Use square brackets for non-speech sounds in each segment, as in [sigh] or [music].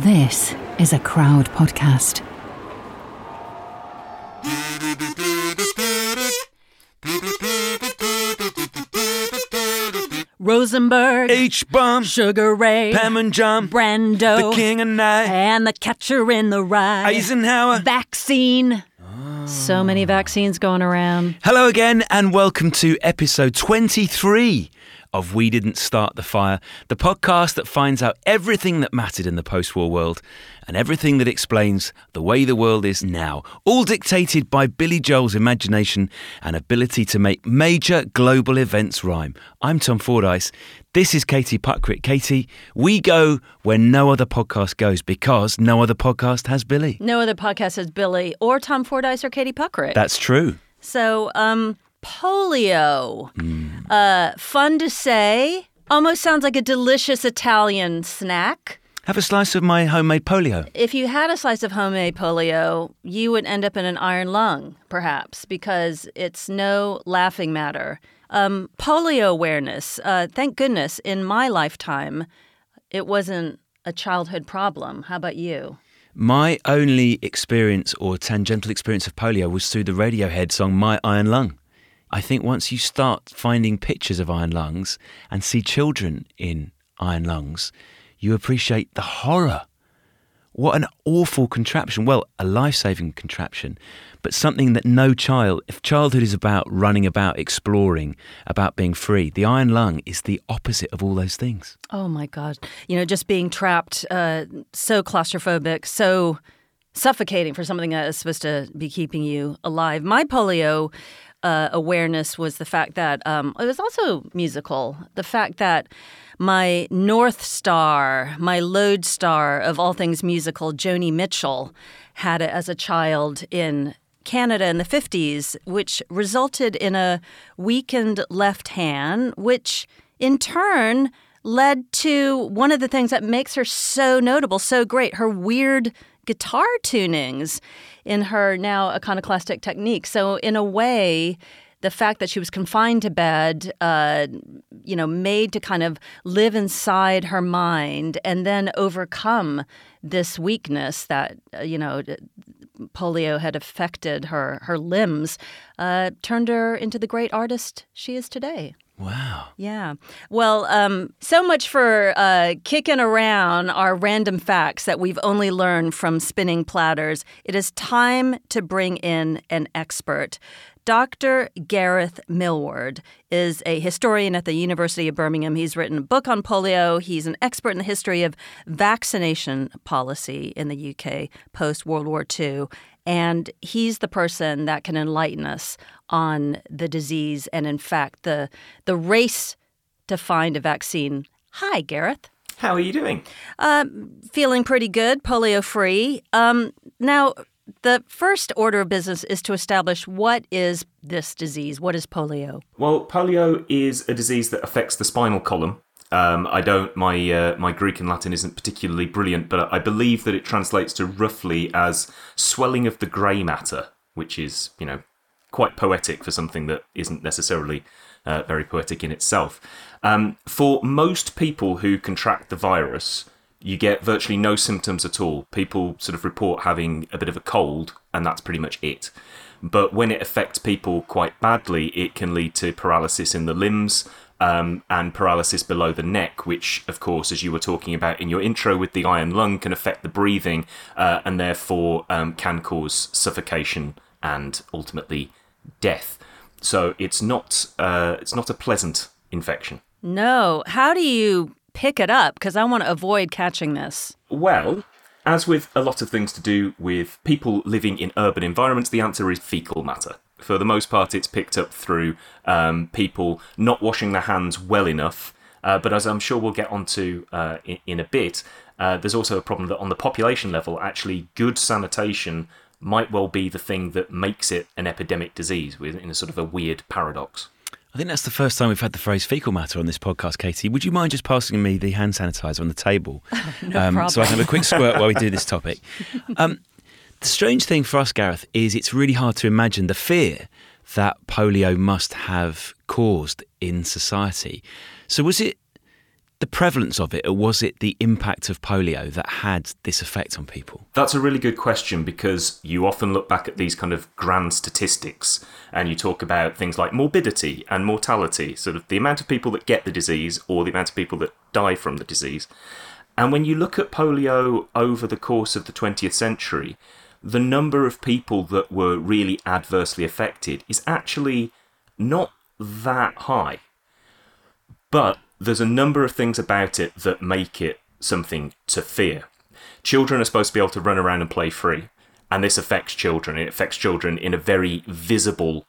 This is a crowd podcast. Rosenberg, H bomb, Sugar Ray, Panmunjom, Brando, the King and I, and the Catcher in the Rye. Eisenhower. Vaccine. So many vaccines going around. Hello again, and welcome to episode 23 of We Didn't Start the Fire, the podcast that finds out everything that mattered in the post war world and everything that explains the way the world is now, all dictated by Billy Joel's imagination and ability to make major global events rhyme. I'm Tom Fordyce. This is Katie Puckrick. Katie, we go where no other podcast goes because no other podcast has Billy. No other podcast has Billy or Tom Fordyce or Katie Puckrick. That's true. So, um, polio. Uh, fun to say. Almost sounds like a delicious Italian snack. Have a slice of my homemade polio. If you had a slice of homemade polio, you would end up in an iron lung, perhaps, because it's no laughing matter. Um, polio awareness, uh, thank goodness, in my lifetime, it wasn't a childhood problem. How about you? My only experience or tangential experience of polio was through the Radiohead song My Iron Lung. I think once you start finding pictures of iron lungs and see children in iron lungs, you appreciate the horror. What an awful contraption. Well, a life saving contraption, but something that no child, if childhood is about running about, exploring, about being free, the iron lung is the opposite of all those things. Oh my God. You know, just being trapped, uh, so claustrophobic, so suffocating for something that is supposed to be keeping you alive. My polio uh, awareness was the fact that um, it was also musical. The fact that my North Star, my lodestar of all things musical, Joni Mitchell, had it as a child in Canada in the 50s, which resulted in a weakened left hand, which in turn led to one of the things that makes her so notable, so great, her weird guitar tunings in her now iconoclastic technique. So, in a way, the fact that she was confined to bed, uh, you know, made to kind of live inside her mind and then overcome this weakness that, uh, you know, polio had affected her her limbs, uh, turned her into the great artist she is today. Wow. Yeah. Well, um, so much for uh, kicking around our random facts that we've only learned from spinning platters. It is time to bring in an expert. Dr. Gareth Millward is a historian at the University of Birmingham. He's written a book on polio. He's an expert in the history of vaccination policy in the UK post World War II. And he's the person that can enlighten us on the disease and, in fact, the, the race to find a vaccine. Hi, Gareth. How are you doing? Uh, feeling pretty good, polio free. Um, now, the first order of business is to establish what is this disease? What is polio? Well, polio is a disease that affects the spinal column. Um, I don't. My uh, my Greek and Latin isn't particularly brilliant, but I believe that it translates to roughly as swelling of the grey matter, which is you know quite poetic for something that isn't necessarily uh, very poetic in itself. Um, for most people who contract the virus, you get virtually no symptoms at all. People sort of report having a bit of a cold, and that's pretty much it. But when it affects people quite badly, it can lead to paralysis in the limbs, um, and paralysis below the neck, which, of course, as you were talking about in your intro with the iron lung, can affect the breathing uh, and therefore um, can cause suffocation and ultimately death. So it's not uh, it's not a pleasant infection. No. How do you pick it up? Because I want to avoid catching this. Well, as with a lot of things to do with people living in urban environments, the answer is fecal matter. For the most part, it's picked up through um, people not washing their hands well enough. Uh, but as I'm sure we'll get onto uh, in, in a bit, uh, there's also a problem that on the population level, actually, good sanitation might well be the thing that makes it an epidemic disease, in a sort of a weird paradox. I think that's the first time we've had the phrase fecal matter on this podcast, Katie. Would you mind just passing me the hand sanitizer on the table? [laughs] no um, problem. So I can have a quick squirt while we do this topic. Um, the strange thing for us, Gareth, is it's really hard to imagine the fear that polio must have caused in society. So was it the prevalence of it, or was it the impact of polio that had this effect on people? That's a really good question because you often look back at these kind of grand statistics and you talk about things like morbidity and mortality, sort of the amount of people that get the disease or the amount of people that die from the disease. And when you look at polio over the course of the 20th century, the number of people that were really adversely affected is actually not that high. But there's a number of things about it that make it something to fear. Children are supposed to be able to run around and play free, and this affects children. It affects children in a very visible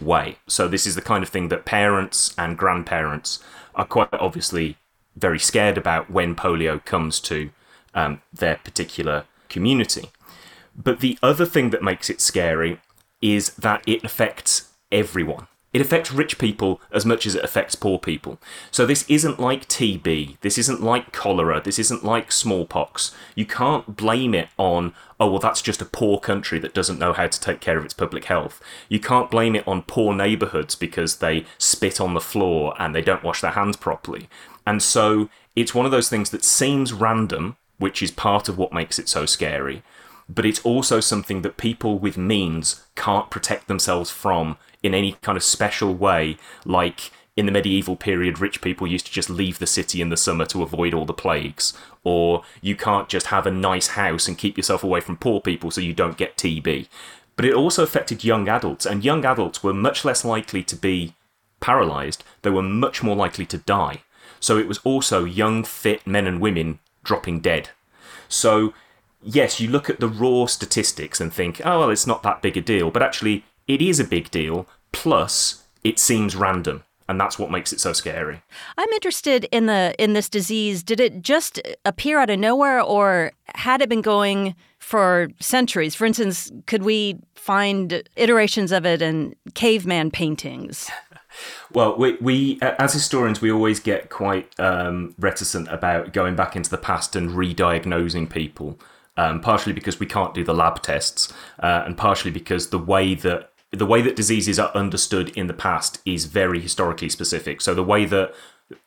way. So, this is the kind of thing that parents and grandparents are quite obviously very scared about when polio comes to um, their particular community. But the other thing that makes it scary is that it affects everyone. It affects rich people as much as it affects poor people. So this isn't like TB, this isn't like cholera, this isn't like smallpox. You can't blame it on, oh, well, that's just a poor country that doesn't know how to take care of its public health. You can't blame it on poor neighbourhoods because they spit on the floor and they don't wash their hands properly. And so it's one of those things that seems random, which is part of what makes it so scary but it's also something that people with means can't protect themselves from in any kind of special way, like in the medieval period, rich people used to just leave the city in the summer to avoid all the plagues, or you can't just have a nice house and keep yourself away from poor people so you don't get TB. But it also affected young adults, and young adults were much less likely to be paralysed, they were much more likely to die. So it was also young, fit men and women dropping dead. So, yes, you look at the raw statistics and think, oh, well, it's not that big a deal, but actually, it is a big deal, plus it seems random and that's what makes it so scary. I'm interested in the in this disease. Did it just appear out of nowhere or had it been going for centuries? For instance, could we find iterations of it in caveman paintings? [laughs] Well, we, we as historians, we always get quite um, reticent about going back into the past and re-diagnosing people. Um, partially because we can't do the lab tests, uh, and partially because the way that the way that diseases are understood in the past is very historically specific. So the way that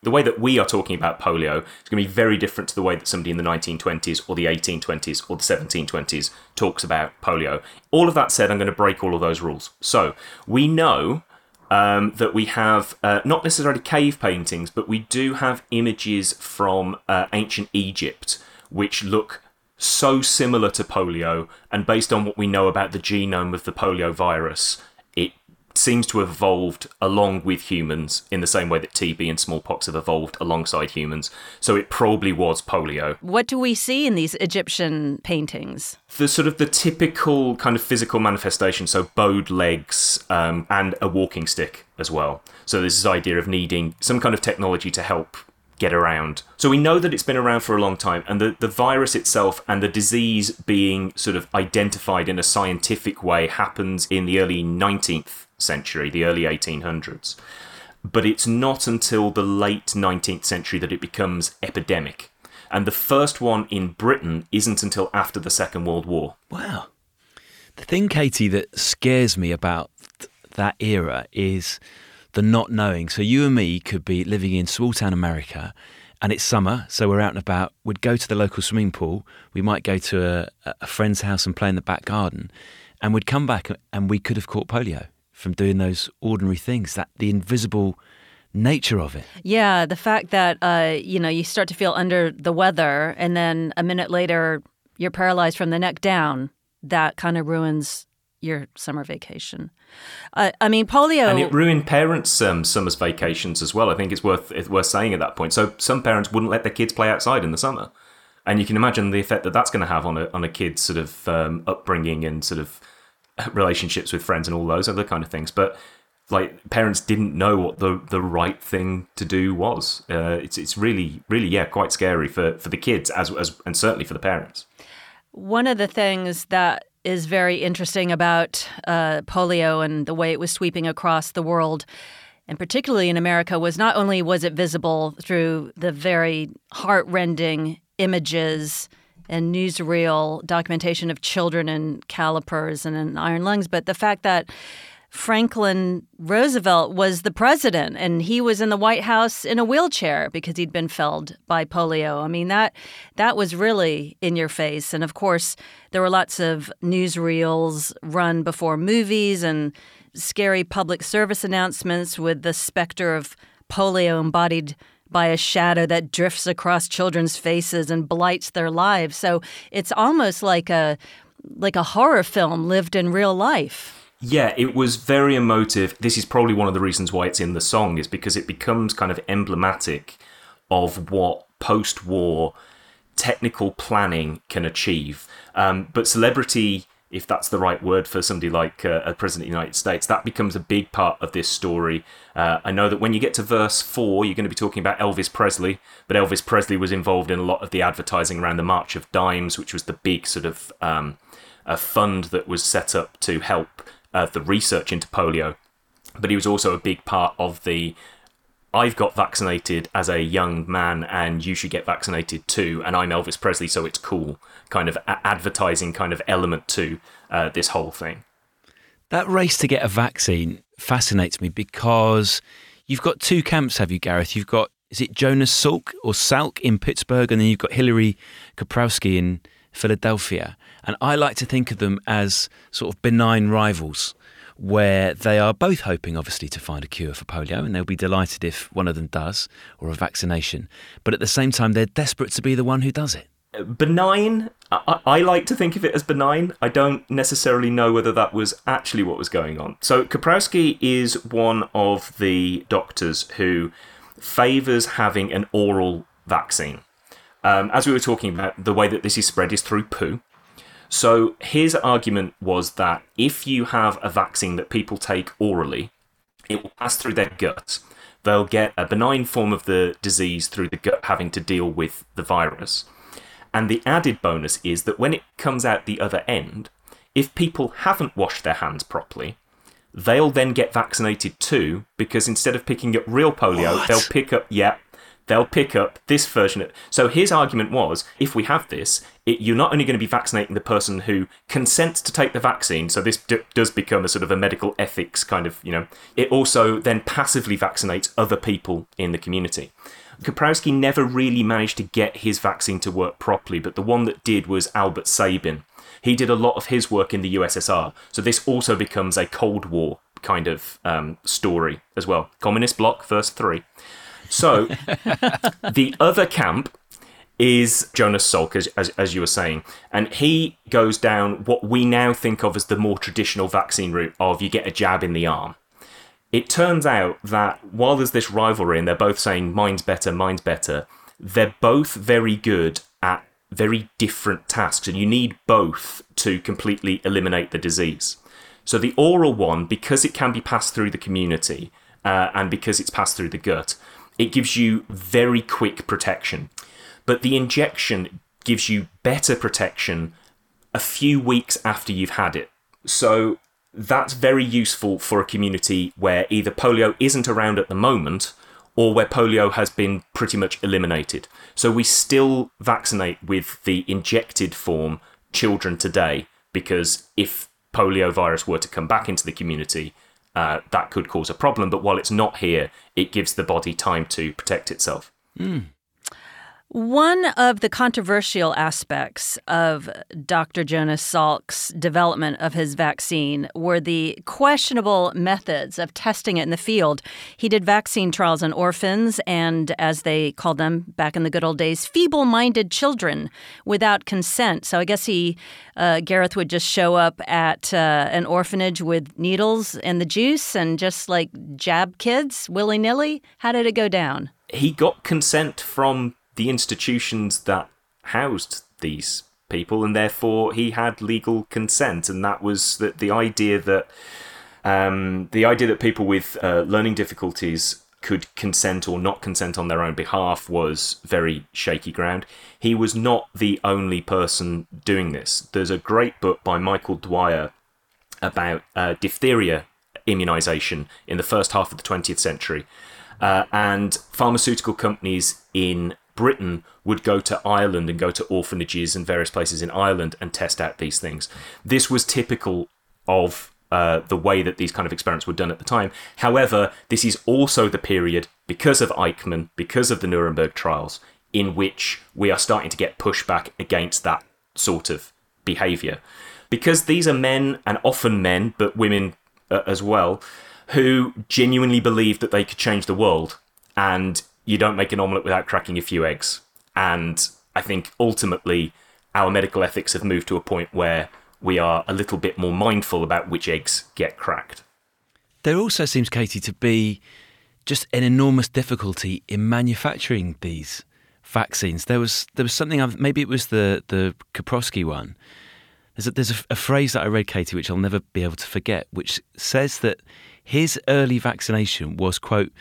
the way that we are talking about polio is going to be very different to the way that somebody in the 1920s or the 1820s or the 1720s talks about polio. All of that said, I'm going to break all of those rules. So we know um, that we have uh, not necessarily cave paintings, but we do have images from uh, ancient Egypt which look so similar to polio, and based on what we know about the genome of the polio virus, it seems to have evolved along with humans in the same way that TB and smallpox have evolved alongside humans. So it probably was polio. What do we see in these Egyptian paintings? The sort of the typical kind of physical manifestation, so bowed legs um, and a walking stick as well. So there's this idea of needing some kind of technology to help get around. So we know that it's been around for a long time, and the, the virus itself and the disease being sort of identified in a scientific way happens in the early 19th century, the early 1800s. But it's not until the late 19th century that it becomes epidemic. And the first one in Britain isn't until after the Second World War. Wow. The thing, Katie, that scares me about th- that era is the not knowing. So you and me could be living in small town America and it's summer, so we're out and about. We'd go to the local swimming pool. We might go to a, a friend's house and play in the back garden. And we'd come back and we could have caught polio from doing those ordinary things. That the invisible nature of it. Yeah, the fact that uh, you know you start to feel under the weather, and then a minute later you're paralyzed from the neck down. That kind of ruins your summer vacation. Uh, I mean, polio, and it ruined parents' um, summer's vacations as well. I think it's worth it's worth saying at that point. So some parents wouldn't let their kids play outside in the summer, and you can imagine the effect that that's going to have on a on a kid's sort of um, upbringing and sort of relationships with friends and all those other kind of things. But like parents didn't know what the the right thing to do was. Uh, it's it's really really yeah quite scary for for the kids as as and certainly for the parents. One of the things that is very interesting about uh, polio and the way it was sweeping across the world, and particularly in America, was not only was it visible through the very heartrending images and newsreel documentation of children in calipers and in iron lungs, but the fact that Franklin Roosevelt was the president and he was in the White House in a wheelchair because he'd been felled by polio. I mean that that was really in your face. And of course, there were lots of newsreels run before movies and scary public service announcements with the specter of polio embodied by a shadow that drifts across children's faces and blights their lives. So it's almost like a like a horror film lived in real life. Yeah, it was very emotive. This is probably one of the reasons why it's in the song, is because it becomes kind of emblematic of what post war technical planning can achieve. Um, but celebrity, if that's the right word for somebody like uh, a president of the United States, that becomes a big part of this story. Uh, I know that when you get to verse four, you're going to be talking about Elvis Presley, but Elvis Presley was involved in a lot of the advertising around the March of Dimes, which was the big sort of um, a fund that was set up to help uh, the research into polio, but he was also a big part of the I've got vaccinated as a young man and you should get vaccinated too, and I'm Elvis Presley, so it's cool kind of advertising kind of element to uh, this whole thing. That race to get a vaccine fascinates me because you've got two camps, have you, Gareth? You've got, is it Jonas Salk or Salk in Pittsburgh, and then you've got Hilary Koprowski in Philadelphia. And I like to think of them as sort of benign rivals where they are both hoping, obviously, to find a cure for polio, and they'll be delighted if one of them does, or a vaccination. But at the same time, they're desperate to be the one who does it. Benign, I, I like to think of it as benign. I don't necessarily know whether that was actually what was going on. So, Koprowski is one of the doctors who favours having an oral vaccine. Um, as we were talking about, the way that this is spread is through poo. So his argument was that if you have a vaccine that people take orally, it will pass through their gut. They'll get a benign form of the disease through the gut having to deal with the virus. And the added bonus is that when it comes out the other end, if people haven't washed their hands properly, they'll then get vaccinated too because instead of picking up real polio, what? they'll pick up, yeah, they'll pick up this version. Of, so his argument was if we have this, it, you're not only going to be vaccinating the person who consents to take the vaccine, so this d- does become a sort of a medical ethics kind of, you know, it also then passively vaccinates other people in the community. Koprowski never really managed to get his vaccine to work properly, but the one that did was Albert Sabin. He did a lot of his work in the USSR, so this also becomes a Cold War kind of um, story as well. Communist bloc, verse 3. So [laughs] the other camp is Jonas Salk, as, as, as, you were saying. And he goes down what we now think of as the more traditional vaccine route of you get a jab in the arm. It turns out that while there's this rivalry and they're both saying mine's better, mine's better, they're both very good at very different tasks, and you need both to completely eliminate the disease. So the oral one, because it can be passed through the community uh, and because it's passed through the gut, it gives you very quick protection. But the injection gives you better protection a few weeks after you've had it. So that's very useful for a community where either polio isn't around at the moment or where polio has been pretty much eliminated. So we still vaccinate with the injected form children today because if polio virus were to come back into the community, uh, that could cause a problem. But while it's not here, it gives the body time to protect itself. Mm. One of the controversial aspects of Dr. Jonas Salk's development of his vaccine were the questionable methods of testing it in the field. He did vaccine trials on orphans and, as they called them back in the good old days, feeble minded children without consent. So I guess he, uh, Gareth, would just show up at uh, an orphanage with needles and the juice and just like jab kids willy nilly. How did it go down? He got consent from the institutions that housed these people, and therefore he had legal consent, and that was that the idea that um, the idea that people with uh, learning difficulties could consent or not consent on their own behalf was very shaky ground. He was not the only person doing this. There's a great book by Michael Dwyer about uh, diphtheria immunization in the first half of the 20th century. Uh, and pharmaceutical companies in Britain would go to Ireland and go to orphanages and various places in Ireland and test out these things. This was typical of uh, the way that these kind of experiments were done at the time. However, this is also the period, because of Eichmann, because of the Nuremberg trials, in which we are starting to get pushback against that sort of behaviour. Because these are men, and often men, but women uh, as well, who genuinely believe that they could change the world. And you don't make an omelette without cracking a few eggs. And I think ultimately our medical ethics have moved to a point where we are a little bit more mindful about which eggs get cracked. There also seems, Katie, to be just an enormous difficulty in manufacturing these vaccines. There was there was something I've, maybe it was the the Koprowski one. There's a, there's a, a phrase that I read, Katie, which I'll never be able to forget, which says that his early vaccination was quote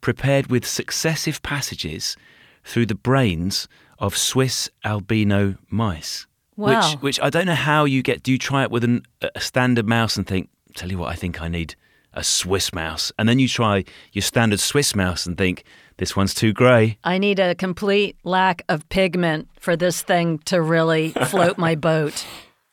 prepared with successive passages through the brains of Swiss albino mice. Wow. Which, which I don't know how you get. Do you try it with an, a standard mouse and think, tell you what, I think I need a Swiss mouse? And then you try your standard Swiss mouse and think, this one's too grey. I need a complete lack of pigment for this thing to really [laughs] float my boat.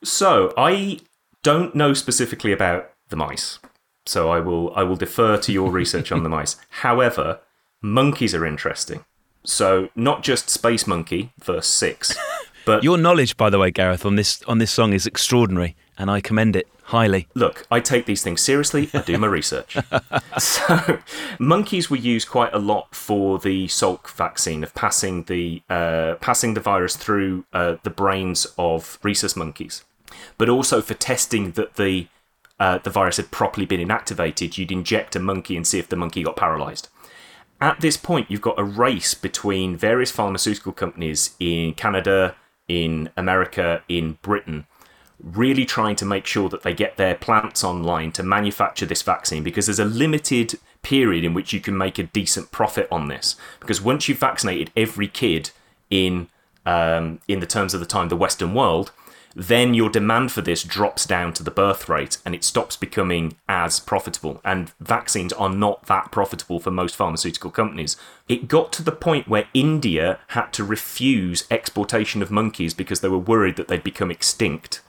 So I don't know specifically about the mice. So I will I will defer to your research on the mice. [laughs] However, monkeys are interesting. So not just Space Monkey, verse six, but Your knowledge, by the way, Gareth, on this on this song is extraordinary, and I commend it highly. Look, I take these things seriously. I do my research. [laughs] so, monkeys were used quite a lot for the Salk vaccine of passing the uh, passing the virus through uh, the brains of rhesus monkeys, but also for testing that the uh, the virus had properly been inactivated. You'd inject a monkey and see if the monkey got paralyzed. At this point, you've got a race between various pharmaceutical companies in Canada, in America, in Britain, really trying to make sure that they get their plants online to manufacture this vaccine because there's a limited period in which you can make a decent profit on this. Because once you've vaccinated every kid in um, in the terms of the time the Western world, then your demand for this drops down to the birth rate and it stops becoming as profitable. And vaccines are not that profitable for most pharmaceutical companies. It got to the point where India had to refuse exportation of monkeys because they were worried that they'd become extinct.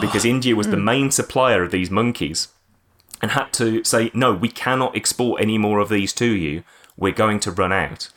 Because [gasps] India was the hmm. main supplier of these monkeys and had to say, no, we cannot export any more of these to you. We're going to run out.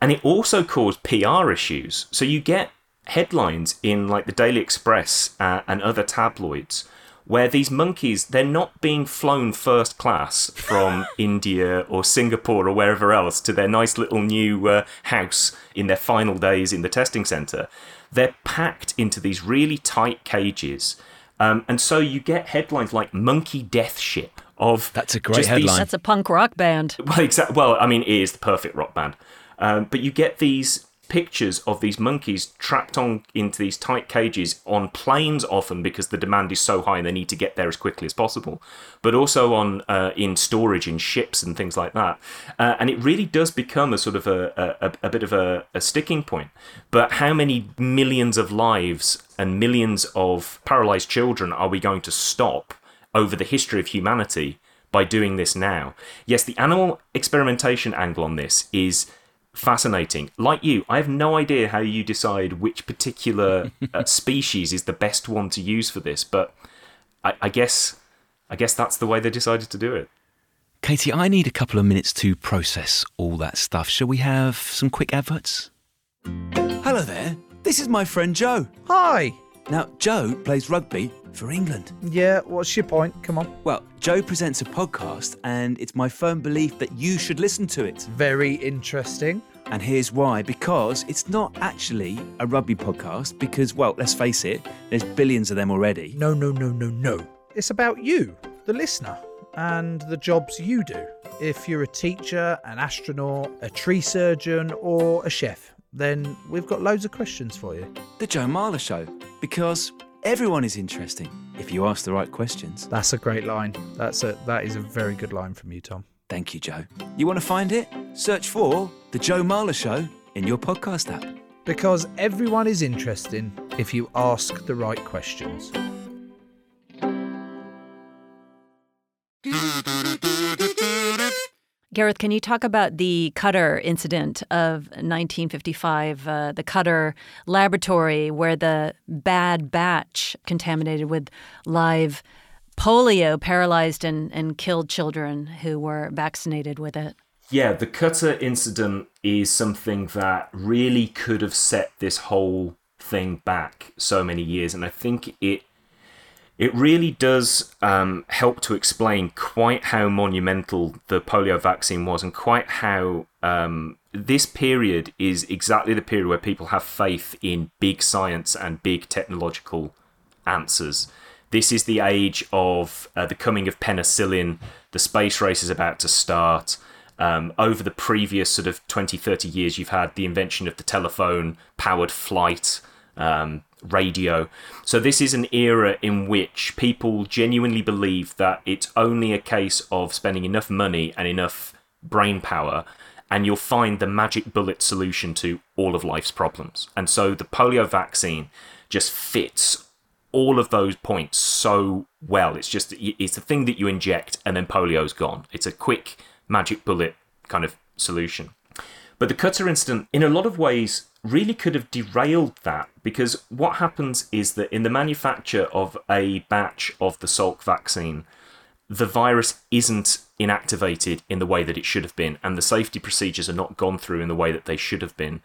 And it also caused PR issues. So you get headlines in like the Daily Express uh, and other tabloids where these monkeys they're not being flown first class from [laughs] India or Singapore or wherever else to their nice little new uh, house in their final days in the testing center they're packed into these really tight cages um, and so you get headlines like monkey death ship of That's a great just these- headline. That's a punk rock band. well, exactly. Well, I mean, it is the perfect rock band. Um, but you get these pictures of these monkeys trapped on into these tight cages on planes often because the demand is so high and they need to get there as quickly as possible but also on uh, in storage in ships and things like that uh, and it really does become a sort of a, a, a bit of a, a sticking point but how many millions of lives and millions of paralyzed children are we going to stop over the history of humanity by doing this now. Yes, the animal experimentation angle on this is fascinating. Like you, I have no idea how you decide which particular [laughs] uh, species is the best one to use for this, but I, I guess I guess that's the way they decided to do it. Katie, I need a couple of minutes to process all that stuff. Shall we have some quick adverts? Hello there. This is my friend Joe. Hi. Now, Joe plays rugby for England. Yeah, what's your point? Come on. Well, Joe presents a podcast, and it's my firm belief that you should listen to it. Very interesting. And here's why because it's not actually a rugby podcast, because, well, let's face it, there's billions of them already. No, no, no, no, no. It's about you, the listener, and the jobs you do. If you're a teacher, an astronaut, a tree surgeon, or a chef, then we've got loads of questions for you. The Joe Marler Show, because everyone is interesting if you ask the right questions. That's a great line. That's a that is a very good line from you, Tom. Thank you, Joe. You want to find it? Search for The Joe Marler Show in your podcast app. Because everyone is interesting if you ask the right questions. [laughs] Gareth, can you talk about the Cutter incident of 1955, uh, the Cutter laboratory where the bad batch contaminated with live polio paralyzed and, and killed children who were vaccinated with it? Yeah, the Cutter incident is something that really could have set this whole thing back so many years, and I think it it really does um, help to explain quite how monumental the polio vaccine was and quite how um, this period is exactly the period where people have faith in big science and big technological answers. This is the age of uh, the coming of penicillin, the space race is about to start. Um, over the previous sort of 20, 30 years, you've had the invention of the telephone, powered flight, um, radio. So this is an era in which people genuinely believe that it's only a case of spending enough money and enough brain power and you'll find the magic bullet solution to all of life's problems. And so the polio vaccine just fits all of those points so well. It's just it's a thing that you inject and then polio's gone. It's a quick magic bullet kind of solution. But the Cutter incident, in a lot of ways, really could have derailed that because what happens is that in the manufacture of a batch of the Salk vaccine, the virus isn't inactivated in the way that it should have been, and the safety procedures are not gone through in the way that they should have been.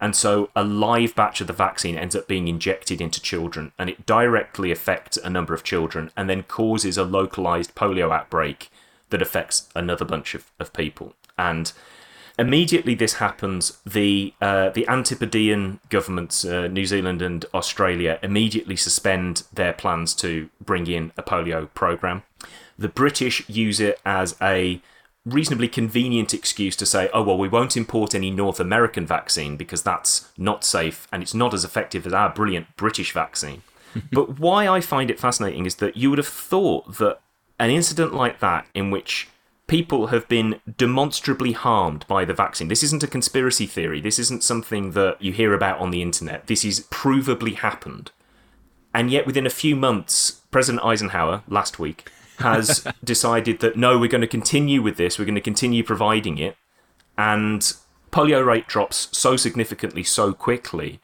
And so a live batch of the vaccine ends up being injected into children, and it directly affects a number of children and then causes a localized polio outbreak that affects another bunch of, of people. And Immediately, this happens. The uh, the Antipodean governments, uh, New Zealand and Australia, immediately suspend their plans to bring in a polio program. The British use it as a reasonably convenient excuse to say, oh, well, we won't import any North American vaccine because that's not safe and it's not as effective as our brilliant British vaccine. [laughs] but why I find it fascinating is that you would have thought that an incident like that, in which people have been demonstrably harmed by the vaccine. This isn't a conspiracy theory. This isn't something that you hear about on the internet. This is provably happened. And yet, within a few months, President Eisenhower, last week, has [laughs] decided that no, we're going to continue with this, we're going to continue providing it. And polio rate drops so significantly so quickly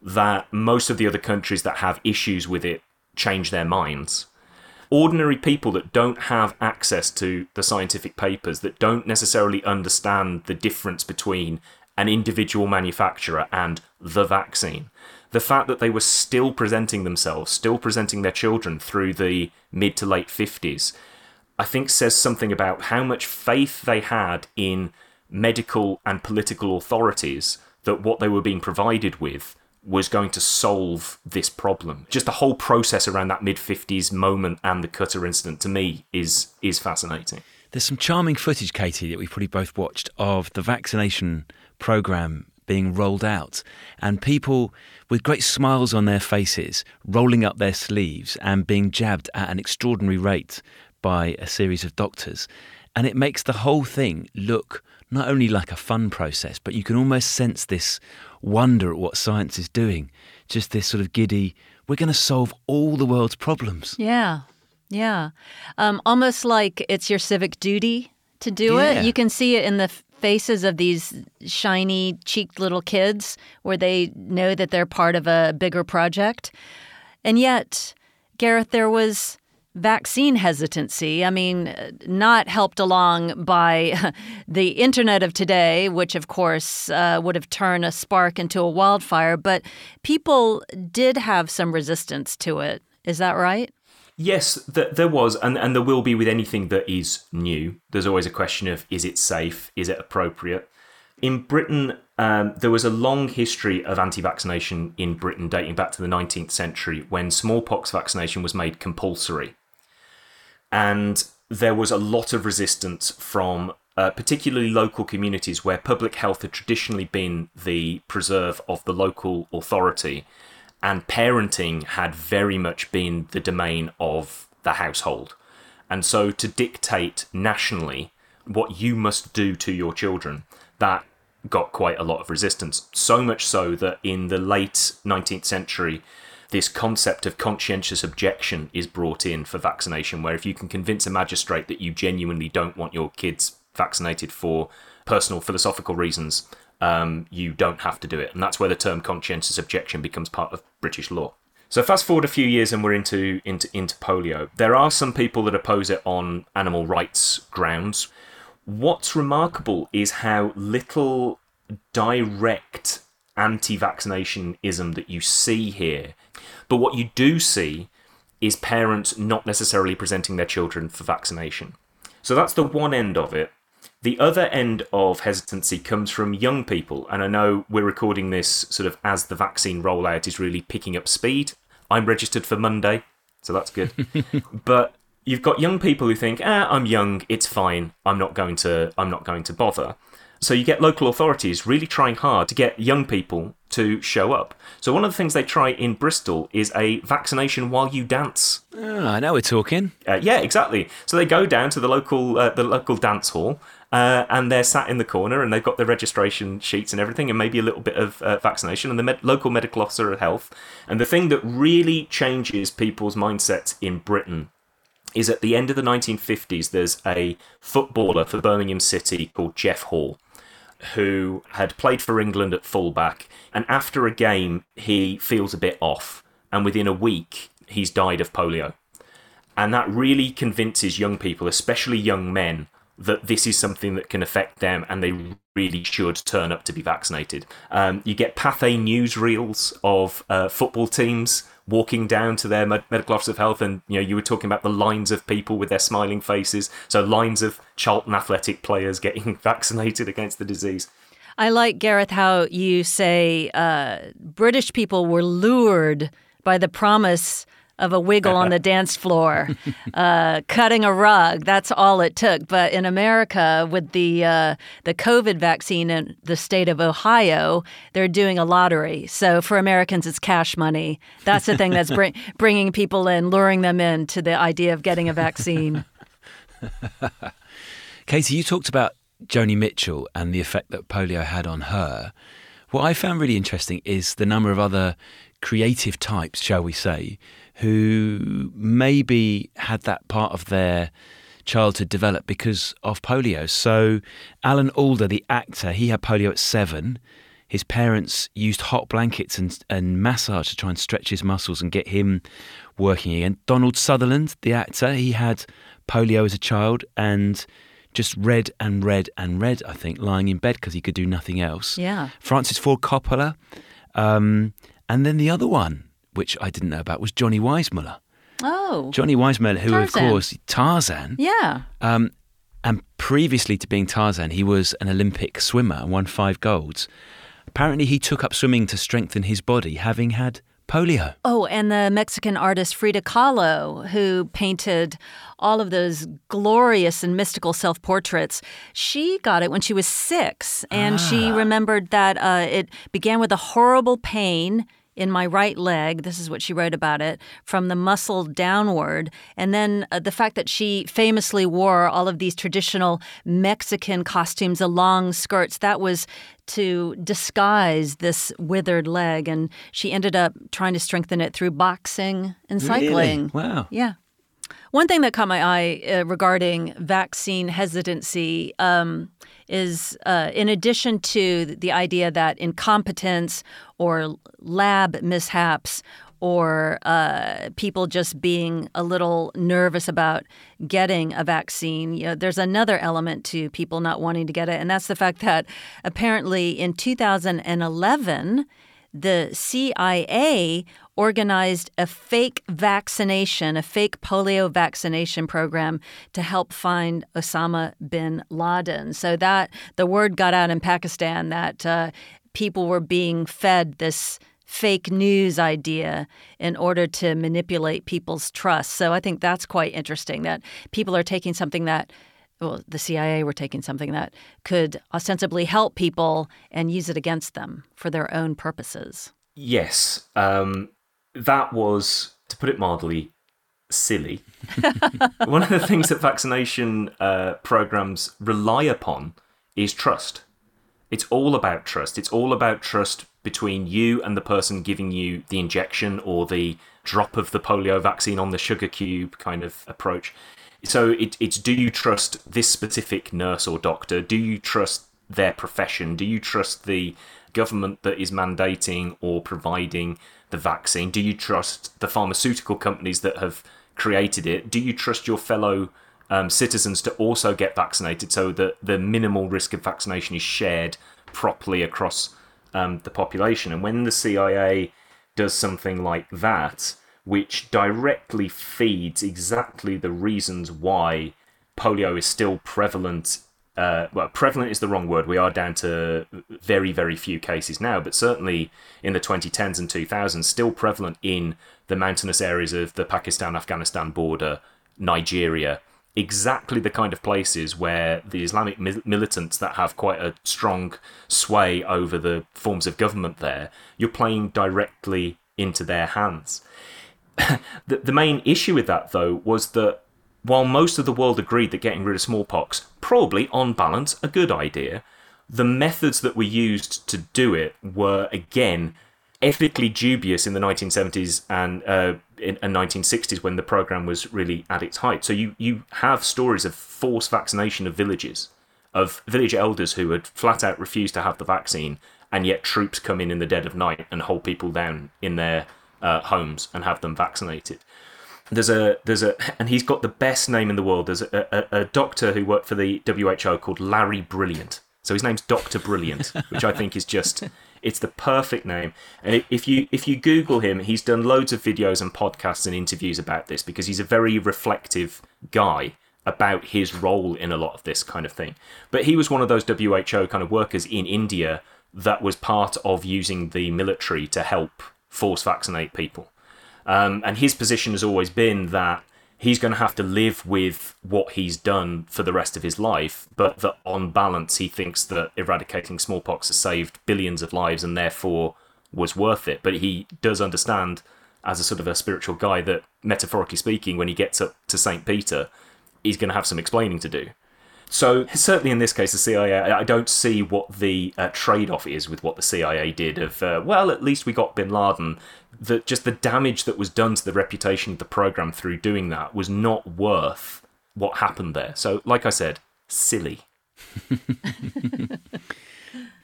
that most of the other countries that have issues with it change their minds ordinary people that don't have access to the scientific papers, that don't necessarily understand the difference between an individual manufacturer and the vaccine. The fact that they were still presenting themselves, still presenting their children through the mid to late 50s, I think says something about how much faith they had in medical and political authorities that what they were being provided with was going to solve this problem. Just the whole process around that mid 50s moment and the cutter incident to me is is fascinating. There's some charming footage, Katie, that we probably both watched of the vaccination program being rolled out and people with great smiles on their faces rolling up their sleeves and being jabbed at an extraordinary rate by a series of doctors. And it makes the whole thing look not only like a fun process, but you can almost sense this wonder at what science is doing. Just this sort of giddy, we're going to solve all the world's problems. Yeah. Yeah. Um, almost like it's your civic duty to do Yeah. it. You can see it in the faces of these shiny cheeked little kids where they know that they're part of a bigger project. And yet, Gareth, there was vaccine hesitancy. I mean, not helped along by [laughs] the internet of today, which of course uh, would have turned a spark into a wildfire, but people did have some resistance to it. Is that right? Yes, th- there was, and, and there will be with anything that is new. There's always a question of is it safe? Is it appropriate? In Britain, um, there was a long history of anti vaccination in Britain dating back to the 19th century when smallpox vaccination was made compulsory. And there was a lot of resistance from uh, particularly local communities where public health had traditionally been the preserve of the local authority and parenting had very much been the domain of the household. And so to dictate nationally what you must do to your children, that got quite a lot of resistance. So much so that in the late 19th century, this concept of conscientious objection is brought in for vaccination, where if you can convince a magistrate that you genuinely don't want your kids vaccinated for personal philosophical reasons, um, you don't have to do it. And that's where the term conscientious objection becomes part of British law. So fast forward a few years and we're into, into, into polio. There are some people that oppose it on animal rights grounds. What's remarkable is how little direct anti vaccinationism that you see here. But what you do see is parents not necessarily presenting their children for vaccination. So that's the one end of it. The other end of hesitancy comes from young people, and I know we're recording this sort of as the vaccine rollout is really picking up speed. I'm registered for Monday, so that's good. [laughs] but you've got young people who think, "Ah, I'm young, it's fine. I'm not going to I'm not going to bother." So you get local authorities really trying hard to get young people to show up. So one of the things they try in Bristol is a vaccination while you dance. I know we're talking. Uh, yeah, exactly. So they go down to the local uh, the local dance hall. Uh, and they're sat in the corner and they've got their registration sheets and everything, and maybe a little bit of uh, vaccination, and the med- local medical officer of health. And the thing that really changes people's mindsets in Britain is at the end of the 1950s, there's a footballer for Birmingham City called Jeff Hall who had played for England at fullback, and after a game, he feels a bit off, and within a week, he's died of polio. And that really convinces young people, especially young men, that this is something that can affect them and they really should turn up to be vaccinated. Um, you get Pathé newsreels of uh, football teams walking down to their medical office of health, and you know you were talking about the lines of people with their smiling faces. So lines of Charlton Athletic players getting [laughs] vaccinated against the disease. I like Gareth how you say uh, British people were lured by the promise of a wiggle on the [laughs] dance floor, uh, cutting a rug. That's all it took. But in America, with the uh, the COVID vaccine in the state of Ohio, they're doing a lottery. So for Americans, it's cash money. That's the thing that's bring, [laughs] bringing people in, luring them in to the idea of getting a vaccine. [laughs] Katie, you talked about Joni Mitchell and the effect that polio had on her. What I found really interesting is the number of other creative types, shall we say, who maybe had that part of their childhood develop because of polio. So, Alan Alda, the actor, he had polio at seven. His parents used hot blankets and, and massage to try and stretch his muscles and get him working again. Donald Sutherland, the actor, he had polio as a child and just read and read and read, I think, lying in bed because he could do nothing else. Yeah. Francis Ford Coppola. Um, and then the other one, which I didn't know about, was Johnny Weissmuller. Oh. Johnny Weissmuller, who, Tarzan. of course, Tarzan. Yeah. Um, and previously to being Tarzan, he was an Olympic swimmer and won five golds. Apparently, he took up swimming to strengthen his body, having had polio. Oh, and the Mexican artist Frida Kahlo, who painted all of those glorious and mystical self portraits, she got it when she was six. And she remembered that uh, it began with a horrible pain in my right leg. This is what she wrote about it from the muscle downward. And then uh, the fact that she famously wore all of these traditional Mexican costumes, the long skirts, that was to disguise this withered leg. And she ended up trying to strengthen it through boxing and cycling. Really? Wow. Yeah. One thing that caught my eye uh, regarding vaccine hesitancy um, is, uh, in addition to the idea that incompetence or lab mishaps or uh, people just being a little nervous about getting a vaccine. You know, there's another element to people not wanting to get it, and that's the fact that apparently in 2011, the CIA organized a fake vaccination, a fake polio vaccination program to help find Osama bin Laden. So that the word got out in Pakistan that uh, people were being fed this fake news idea in order to manipulate people's trust. So I think that's quite interesting that people are taking something that well, the CIA were taking something that could ostensibly help people and use it against them for their own purposes. Yes. Um, that was, to put it mildly, silly. [laughs] One of the things that vaccination uh, programs rely upon is trust. It's all about trust. It's all about trust between you and the person giving you the injection or the drop of the polio vaccine on the sugar cube kind of approach. So it, it's do you trust this specific nurse or doctor? Do you trust their profession? Do you trust the government that is mandating or providing the vaccine? Do you trust the pharmaceutical companies that have created it? Do you trust your fellow um, citizens to also get vaccinated so that the minimal risk of vaccination is shared properly across um, the population? And when the CIA does something like that, which directly feeds exactly the reasons why polio is still prevalent. Uh, well, prevalent is the wrong word. We are down to very, very few cases now, but certainly in the 2010s and 2000s, still prevalent in the mountainous areas of the Pakistan Afghanistan border, Nigeria, exactly the kind of places where the Islamic militants that have quite a strong sway over the forms of government there, you're playing directly into their hands. [coughs] the, the main issue with that, though, was that while most of the world agreed that getting rid of smallpox, probably on balance, a good idea, the methods that were used to do it were, again, ethically dubious in the 1970s and, uh, in, and 1960s when the program was really at its height. So you, you have stories of forced vaccination of villages, of village elders who had flat out refused to have the vaccine, and yet troops come in in the dead of night and hold people down in their uh, homes and have them vaccinated. There's a there's a and he's got the best name in the world. There's a, a, a doctor who worked for the WHO called Larry Brilliant. So his name's Doctor Brilliant, [laughs] which I think is just it's the perfect name. And if you if you Google him, he's done loads of videos and podcasts and interviews about this because he's a very reflective guy about his role in a lot of this kind of thing. But he was one of those WHO kind of workers in India that was part of using the military to help force vaccinate people. Um, and his position has always been that he's going to have to live with what he's done for the rest of his life, but that on balance, he thinks that eradicating smallpox has saved billions of lives and therefore was worth it. But he does understand, as a sort of a spiritual guy, that metaphorically speaking, when he gets up to St. Peter, he's going to have some explaining to do. So certainly in this case, the CIA, I don't see what the uh, trade-off is with what the CIA did. Of uh, well, at least we got Bin Laden. That just the damage that was done to the reputation of the program through doing that was not worth what happened there. So, like I said, silly. [laughs]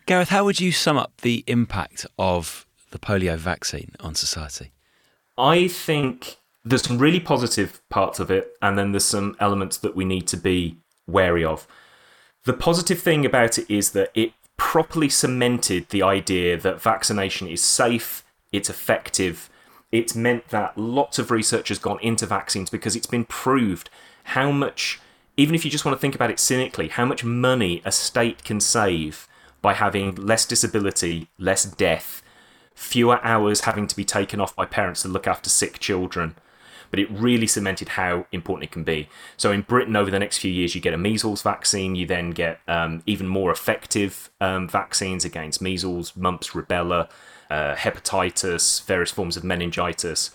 Gareth, how would you sum up the impact of the polio vaccine on society? I think there's some really positive parts of it, and then there's some elements that we need to be wary of. The positive thing about it is that it properly cemented the idea that vaccination is safe, it's effective. It's meant that lots of research has gone into vaccines because it's been proved how much, even if you just want to think about it cynically, how much money a state can save by having less disability, less death, fewer hours having to be taken off by parents to look after sick children but it really cemented how important it can be. So in Britain, over the next few years, you get a measles vaccine. You then get um, even more effective um, vaccines against measles, mumps, rubella, uh, hepatitis, various forms of meningitis.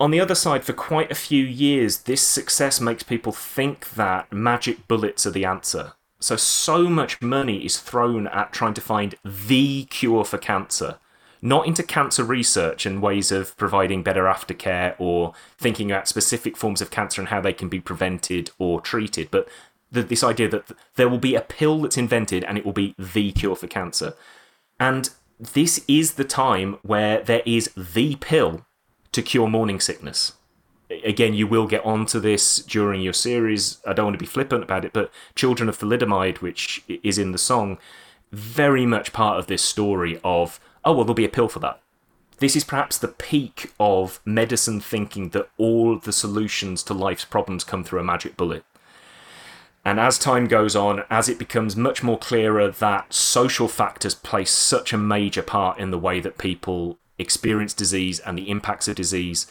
On the other side, for quite a few years, this success makes people think that magic bullets are the answer. So, so much money is thrown at trying to find the cure for cancer not into cancer research and ways of providing better aftercare or thinking about specific forms of cancer and how they can be prevented or treated, but the, this idea that there will be a pill that's invented and it will be the cure for cancer. And this is the time where there is the pill to cure morning sickness. Again, you will get onto this during your series. I don't want to be flippant about it, but Children of Thalidomide, which is in the song, very much part of this story of, oh, well, there'll be a pill for that. This is perhaps the peak of medicine thinking that all the solutions to life's problems come through a magic bullet. And as time goes on, as it becomes much more clearer that social factors play such a major part in the way that people experience disease and the impacts of disease,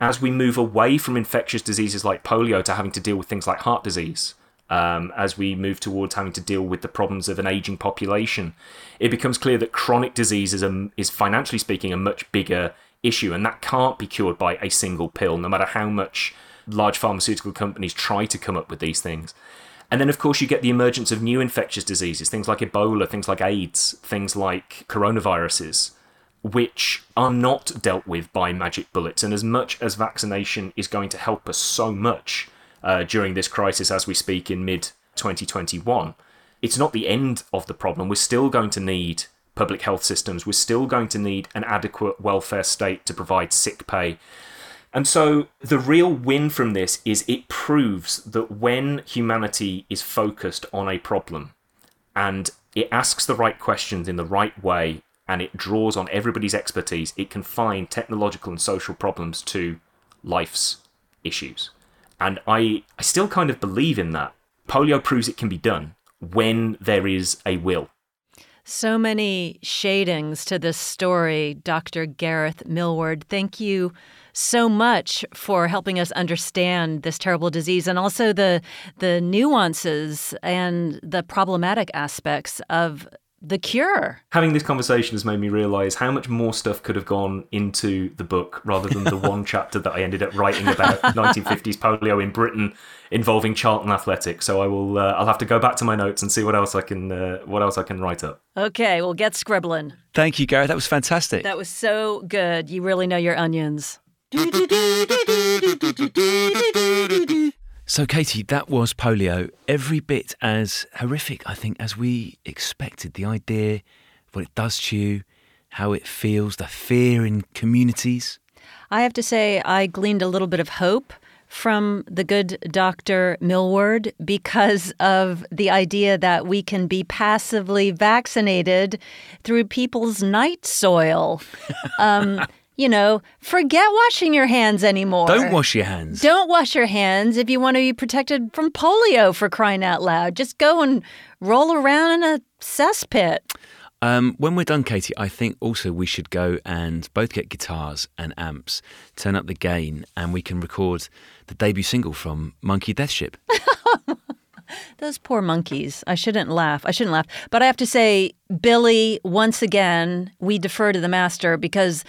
as we move away from infectious diseases like polio to having to deal with things like heart disease, um, as we move towards having to deal with the problems of an aging population, it becomes clear that chronic disease is, a, is financially speaking a much bigger issue, and that can't be cured by a single pill, no matter how much large pharmaceutical companies try to come up with these things. And then, of course, you get the emergence of new infectious diseases, things like Ebola, things like AIDS, things like coronaviruses, which are not dealt with by magic bullets. And as much as vaccination is going to help us so much uh, during this crisis as we speak in mid 2021, it's not the end of the problem. We're still going to need public health systems. We're still going to need an adequate welfare state to provide sick pay. And so the real win from this is it proves that when humanity is focused on a problem and it asks the right questions in the right way and it draws on everybody's expertise, it can find technological and social problems to life's issues. And I, I still kind of believe in that. Polio proves it can be done when there is a will. So many shadings to this story, Dr. Gareth Millward. Thank you so much for helping us understand this terrible disease and also the the nuances and the problematic aspects of the cure. Having this conversation has made me realize how much more stuff could have gone into the book rather than the one [laughs] chapter that I ended up writing about [laughs] 1950s polio in Britain involving Charlton athletics. So I will uh, I'll have to go back to my notes and see what else I can uh, what else I can write up. Okay, well get scribbling. Thank you, Gareth. That was fantastic. That was so good. You really know your onions. [laughs] So, Katie, that was polio. Every bit as horrific, I think, as we expected. The idea, what it does to you, how it feels, the fear in communities. I have to say, I gleaned a little bit of hope from the good Dr. Millward because of the idea that we can be passively vaccinated through people's night soil. [laughs] Um, you know, forget washing your hands anymore. Don't wash your hands. Don't wash your hands if you want to be protected from polio for crying out loud. Just go and roll around in a cesspit. Um, when we're done, Katie, I think also we should go and both get guitars and amps, turn up the gain, and we can record the debut single from Monkey Death Ship. [laughs] Those poor monkeys. I shouldn't laugh. I shouldn't laugh. But I have to say, Billy, once again, we defer to the master because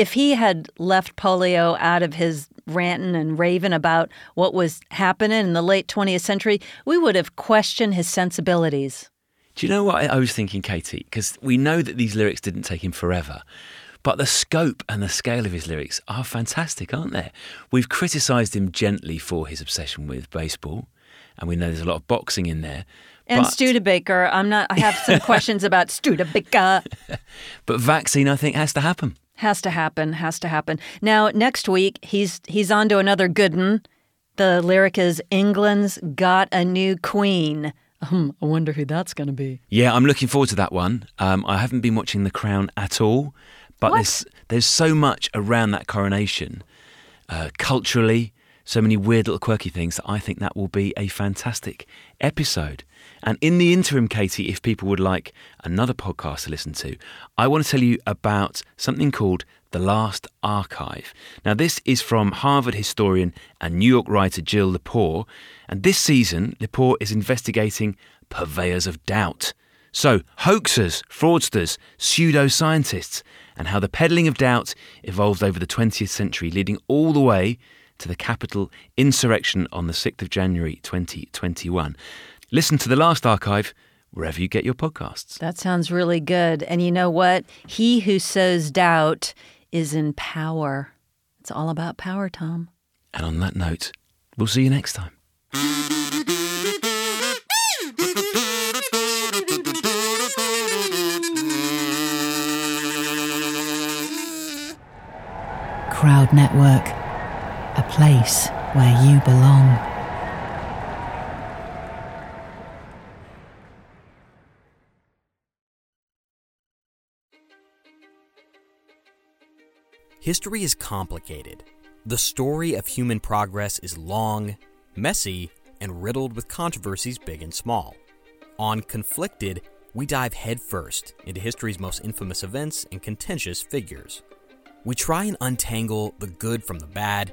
if he had left polio out of his ranting and raving about what was happening in the late 20th century, we would have questioned his sensibilities. Do you know what I was thinking, Katie? Because we know that these lyrics didn't take him forever. But the scope and the scale of his lyrics are fantastic, aren't they? We've criticised him gently for his obsession with baseball, and we know there's a lot of boxing in there. And but, Studebaker, I'm not. I have some [laughs] questions about Studebaker. [laughs] but vaccine, I think, has to happen. Has to happen. Has to happen. Now, next week he's he's on to another good one. The lyric is "England's got a new queen." Um, I wonder who that's going to be. Yeah, I'm looking forward to that one. Um, I haven't been watching The Crown at all, but What? there's there's so much around that coronation, uh, culturally, so many weird little quirky things that I think that will be a fantastic episode. And in the interim, Katie, if people would like another podcast to listen to, I want to tell you about something called The Last Archive. Now, this is from Harvard historian and New York writer Jill Lepore. And this season, Lepore is investigating purveyors of doubt. So, hoaxers, fraudsters, pseudoscientists, and how the peddling of doubt evolved over the 20th century, leading all the way to the Capitol insurrection on the 6th of January 2021. Listen to the last archive wherever you get your podcasts. That sounds really good. And you know what? He who sows doubt is in power. It's all about power, Tom. And on that note, we'll see you next time. Crowd Network, a place where you belong. History is complicated. The story of human progress is long, messy, and riddled with controversies big and small. On Conflicted, we dive headfirst into history's most infamous events and contentious figures. We try and untangle the good from the bad,